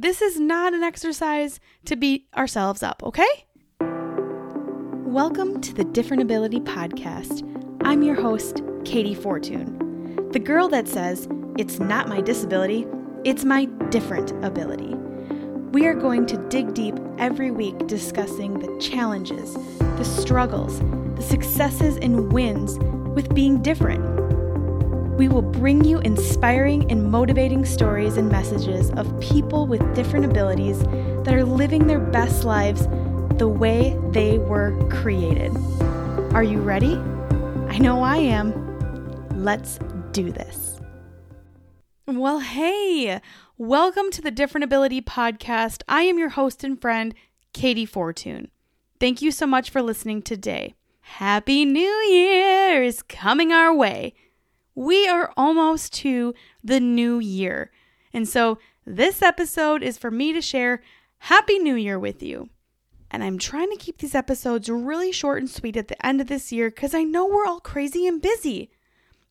this is not an exercise to beat ourselves up, okay? Welcome to the Different Ability Podcast. I'm your host, Katey Fortun, the girl that says, It's not my disability, it's my different ability. We are going to dig deep every week discussing the challenges, the struggles, the successes, and wins with being different. We will bring you inspiring and motivating stories and messages of people with different abilities that are living their best lives the way they were created. Are you ready? I know I am. Let's do this. Well, hey, welcome to the Different Ability Podcast. I am your host and friend, Katey Fortun. Thank you so much for listening today. Happy New Year is coming our way. We are almost to the new year. And so this episode is for me to share Happy New Year with you. And I'm trying to keep these episodes really short and sweet at the end of this year because I know we're all crazy and busy.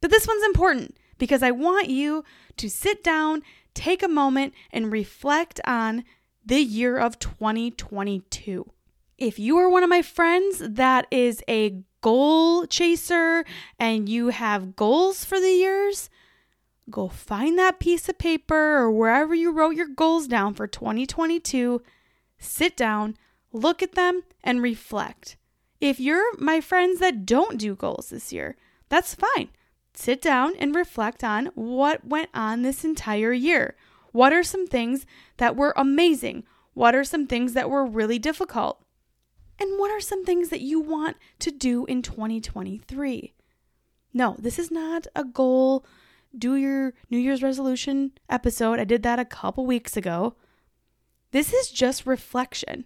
But this one's important because I want you to sit down, take a moment, and reflect on the year of 2022. If you are one of my friends that is a goal chaser and you have goals for the years, go find that piece of paper or wherever you wrote your goals down for 2022, sit down, look at them, and reflect. If you're my friends that don't do goals this year, that's fine. Sit down and reflect on what went on this entire year. What are some things that were amazing? What are some things that were really difficult? And what are some things that you want to do in 2023? No, this is not a goal. Do your New Year's resolution episode. I did that a couple weeks ago. This is just reflection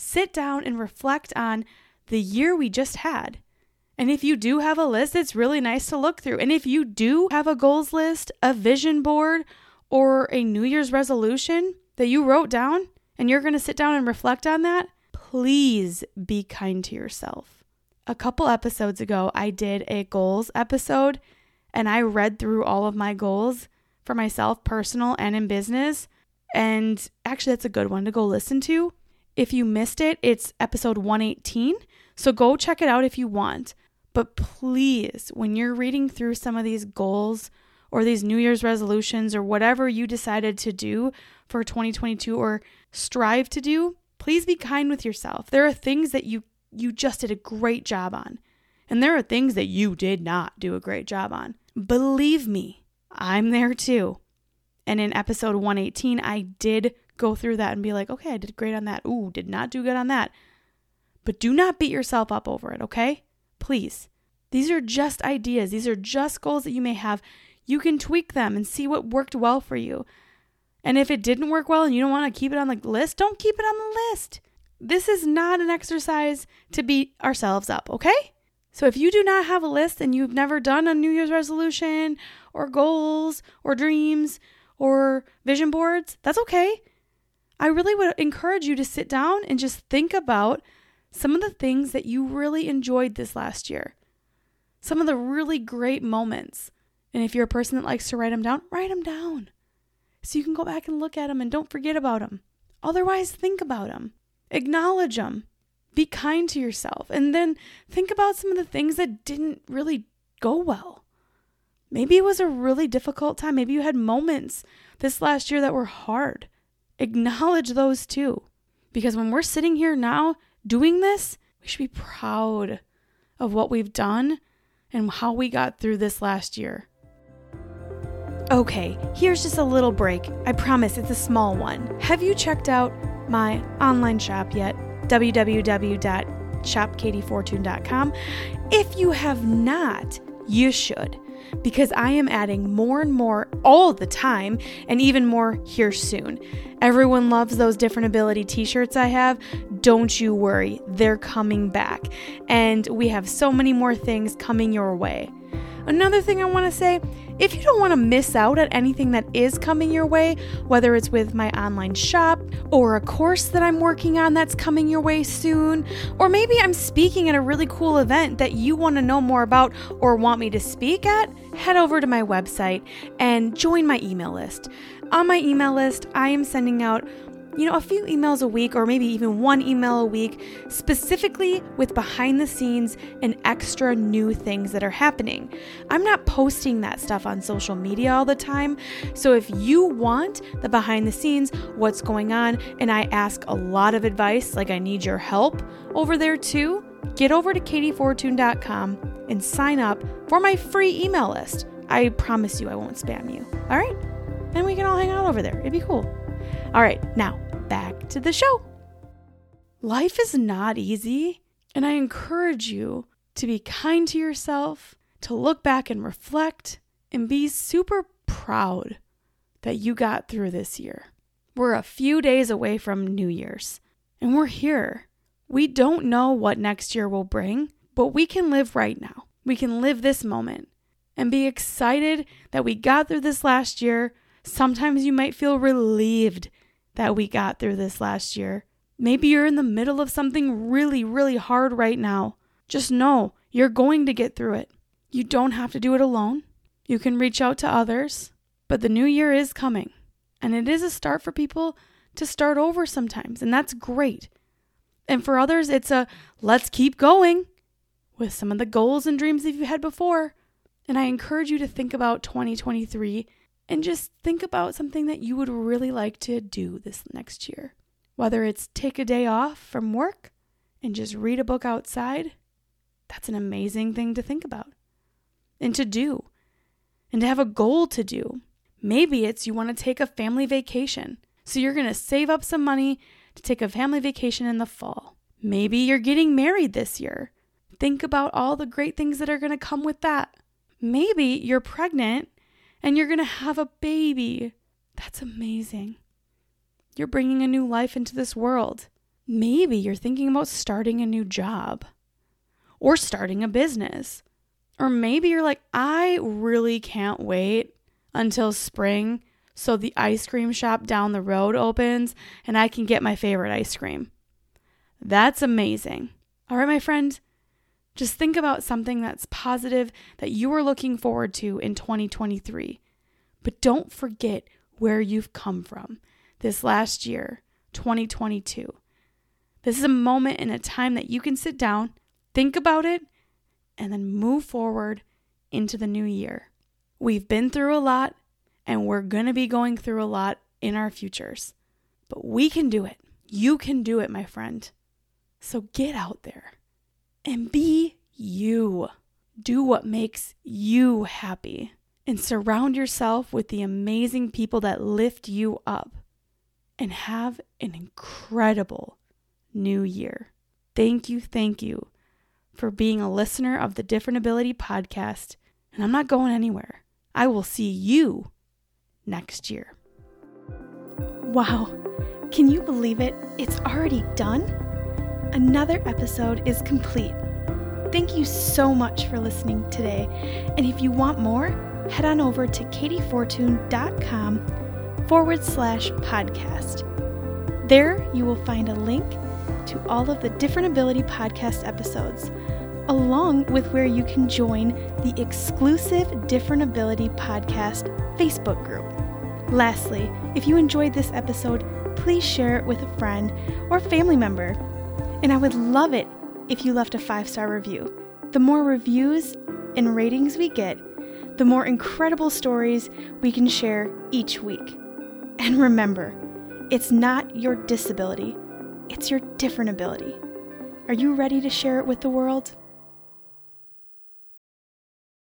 sit down and reflect on the year we just had. And if you do have a list, it's really nice to look through. And if you do have a goals list, a vision board, or a New Year's resolution that you wrote down, and you're going to sit down and reflect on that, please be kind to yourself. A couple episodes ago, I did a goals episode and I read through all of my goals for myself, personal and in business. And actually, that's a good one to go listen to. If you missed it, it's episode 118. So go check it out if you want. But please, when you're reading through some of these goals or these New Year's resolutions or whatever you decided to do for 2022 or strive to do, please be kind with yourself. There are things that you you just did a great job on. And there are things that you did not do a great job on. Believe me, I'm there too. And in episode 118, I did go through that and be like, okay, I did great on that. Ooh, did not do good on that. But do not beat yourself up over it, okay? Please. These are just ideas. These are just goals that you may have. You can tweak them and see what worked well for you. And if it didn't work well and you don't want to keep it on the list, don't keep it on the list. This is not an exercise to beat ourselves up, okay? So if you do not have a list and you've never done a New Year's resolution or goals or dreams or vision boards, that's okay. I really would encourage you to sit down and just think about some of the things that you really enjoyed this last year, some of the really great moments. And if you're a person that likes to write them down, write them down so you can go back and look at them and don't forget about them. Otherwise, think about them, acknowledge them, be kind to yourself, and then think about some of the things that didn't really go well. Maybe it was a really difficult time. Maybe you had moments this last year that were hard acknowledge those too. Because when we're sitting here now doing this, we should be proud of what we've done and how we got through this last year. Okay, here's just a little break. I promise it's a small one. Have you checked out my online shop yet? www.shopkateyfortun.com. If you have not, you should because I am adding more and more all the time and even more here soon. Everyone loves those different ability t shirts I have. Don't you worry, they're coming back. And we have so many more things coming your way. Another thing I want to say if you don't want to miss out at anything that is coming your way, whether it's with my online shop or a course that I'm working on that's coming your way soon, or maybe I'm speaking at a really cool event that you want to know more about or want me to speak at, head over to my website and join my email list. On my email list, I am sending out you know, a few emails a week or maybe even one email a week, specifically with behind the scenes and extra new things that are happening. I'm not posting that stuff on social media all the time. So if you want the behind the scenes, what's going on, and I ask a lot of advice, like I need your help over there too, get over to kateyfortun.com and sign up for my free email list. I promise you I won't spam you. All right? And we can all hang out over there. It'd be cool. All right, now back to the show. Life is not easy, and I encourage you to be kind to yourself, to look back and reflect, and be super proud that you got through this year. We're a few days away from New Year's, and we're here. We don't know what next year will bring, but we can live right now. We can live this moment and be excited that we got through this last year. Sometimes you might feel relieved that we got through this last year. Maybe you're in the middle of something really, really hard right now. Just know you're going to get through it. You don't have to do it alone. You can reach out to others, but the new year is coming. And it is a start for people to start over sometimes, and that's great. And for others, it's a let's keep going with some of the goals and dreams that you've had before. And I encourage you to think about 2023 and just think about something that you would really like to do this next year. Whether it's take a day off from work and just read a book outside, that's an amazing thing to think about and to do and to have a goal to do. Maybe it's you want to take a family vacation. So you're going to save up some money to take a family vacation in the fall. Maybe you're getting married this year. Think about all the great things that are going to come with that. Maybe you're pregnant and you're going to have a baby. That's amazing. You're bringing a new life into this world. Maybe you're thinking about starting a new job or starting a business. Or maybe you're like, I really can't wait until spring so the ice cream shop down the road opens and I can get my favorite ice cream. That's amazing. All right, my friend, just think about something that's positive that you are looking forward to in 2023. But don't forget where you've come from this last year, 2022. This is a moment and a time that you can sit down, think about it, and then move forward into the new year. We've been through a lot, and we're going to be going through a lot in our futures. But we can do it. You can do it, my friend. So get out there and be you. Do what makes you happy and surround yourself with the amazing people that lift you up and have an incredible new year. Thank you, thank you for being a listener of the Different Ability podcast. And I'm not going anywhere. I will see you next year. Wow, can you believe it? It's already done? Another episode is complete. Thank you so much for listening today. And if you want more, head on over to kateyfortun.com forward slash podcast. There you will find a link to all of the Different Ability podcast episodes, along with where you can join the exclusive Different Ability podcast Facebook group. Lastly, if you enjoyed this episode, please share it with a friend or family member and I would love it if you left a five star review. The more reviews and ratings we get, the more incredible stories we can share each week. And remember, it's not your disability, it's your different ability. Are you ready to share it with the world?